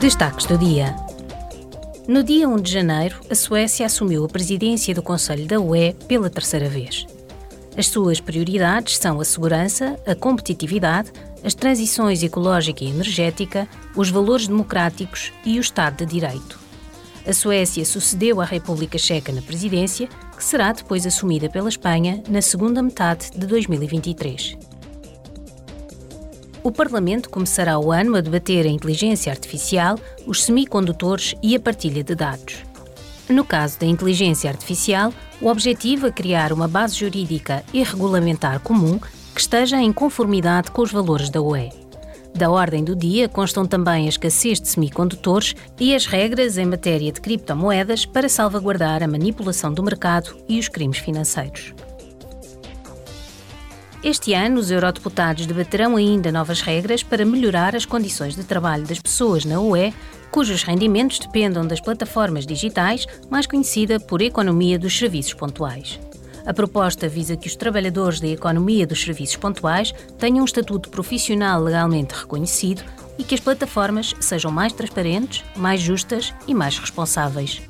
Destaques do dia. No dia 1 de janeiro, a Suécia assumiu a presidência do Conselho da UE pela terceira vez. As suas prioridades são a segurança, a competitividade, as transições ecológica e energética, os valores democráticos e o Estado de Direito. A Suécia sucedeu à República Checa na presidência, que será depois assumida pela Espanha na segunda metade de 2023. O Parlamento começará o ano a debater a inteligência artificial, os semicondutores e a partilha de dados. No caso da inteligência artificial, o objetivo é criar uma base jurídica e regulamentar comum que esteja em conformidade com os valores da UE. Da ordem do dia constam também a escassez de semicondutores e as regras em matéria de criptomoedas para salvaguardar a manipulação do mercado e os crimes financeiros. Este ano, os eurodeputados debaterão ainda novas regras para melhorar as condições de trabalho das pessoas na UE, cujos rendimentos dependam das plataformas digitais, mais conhecida por economia dos serviços pontuais. A proposta visa que os trabalhadores da economia dos serviços pontuais tenham um estatuto profissional legalmente reconhecido e que as plataformas sejam mais transparentes, mais justas e mais responsáveis.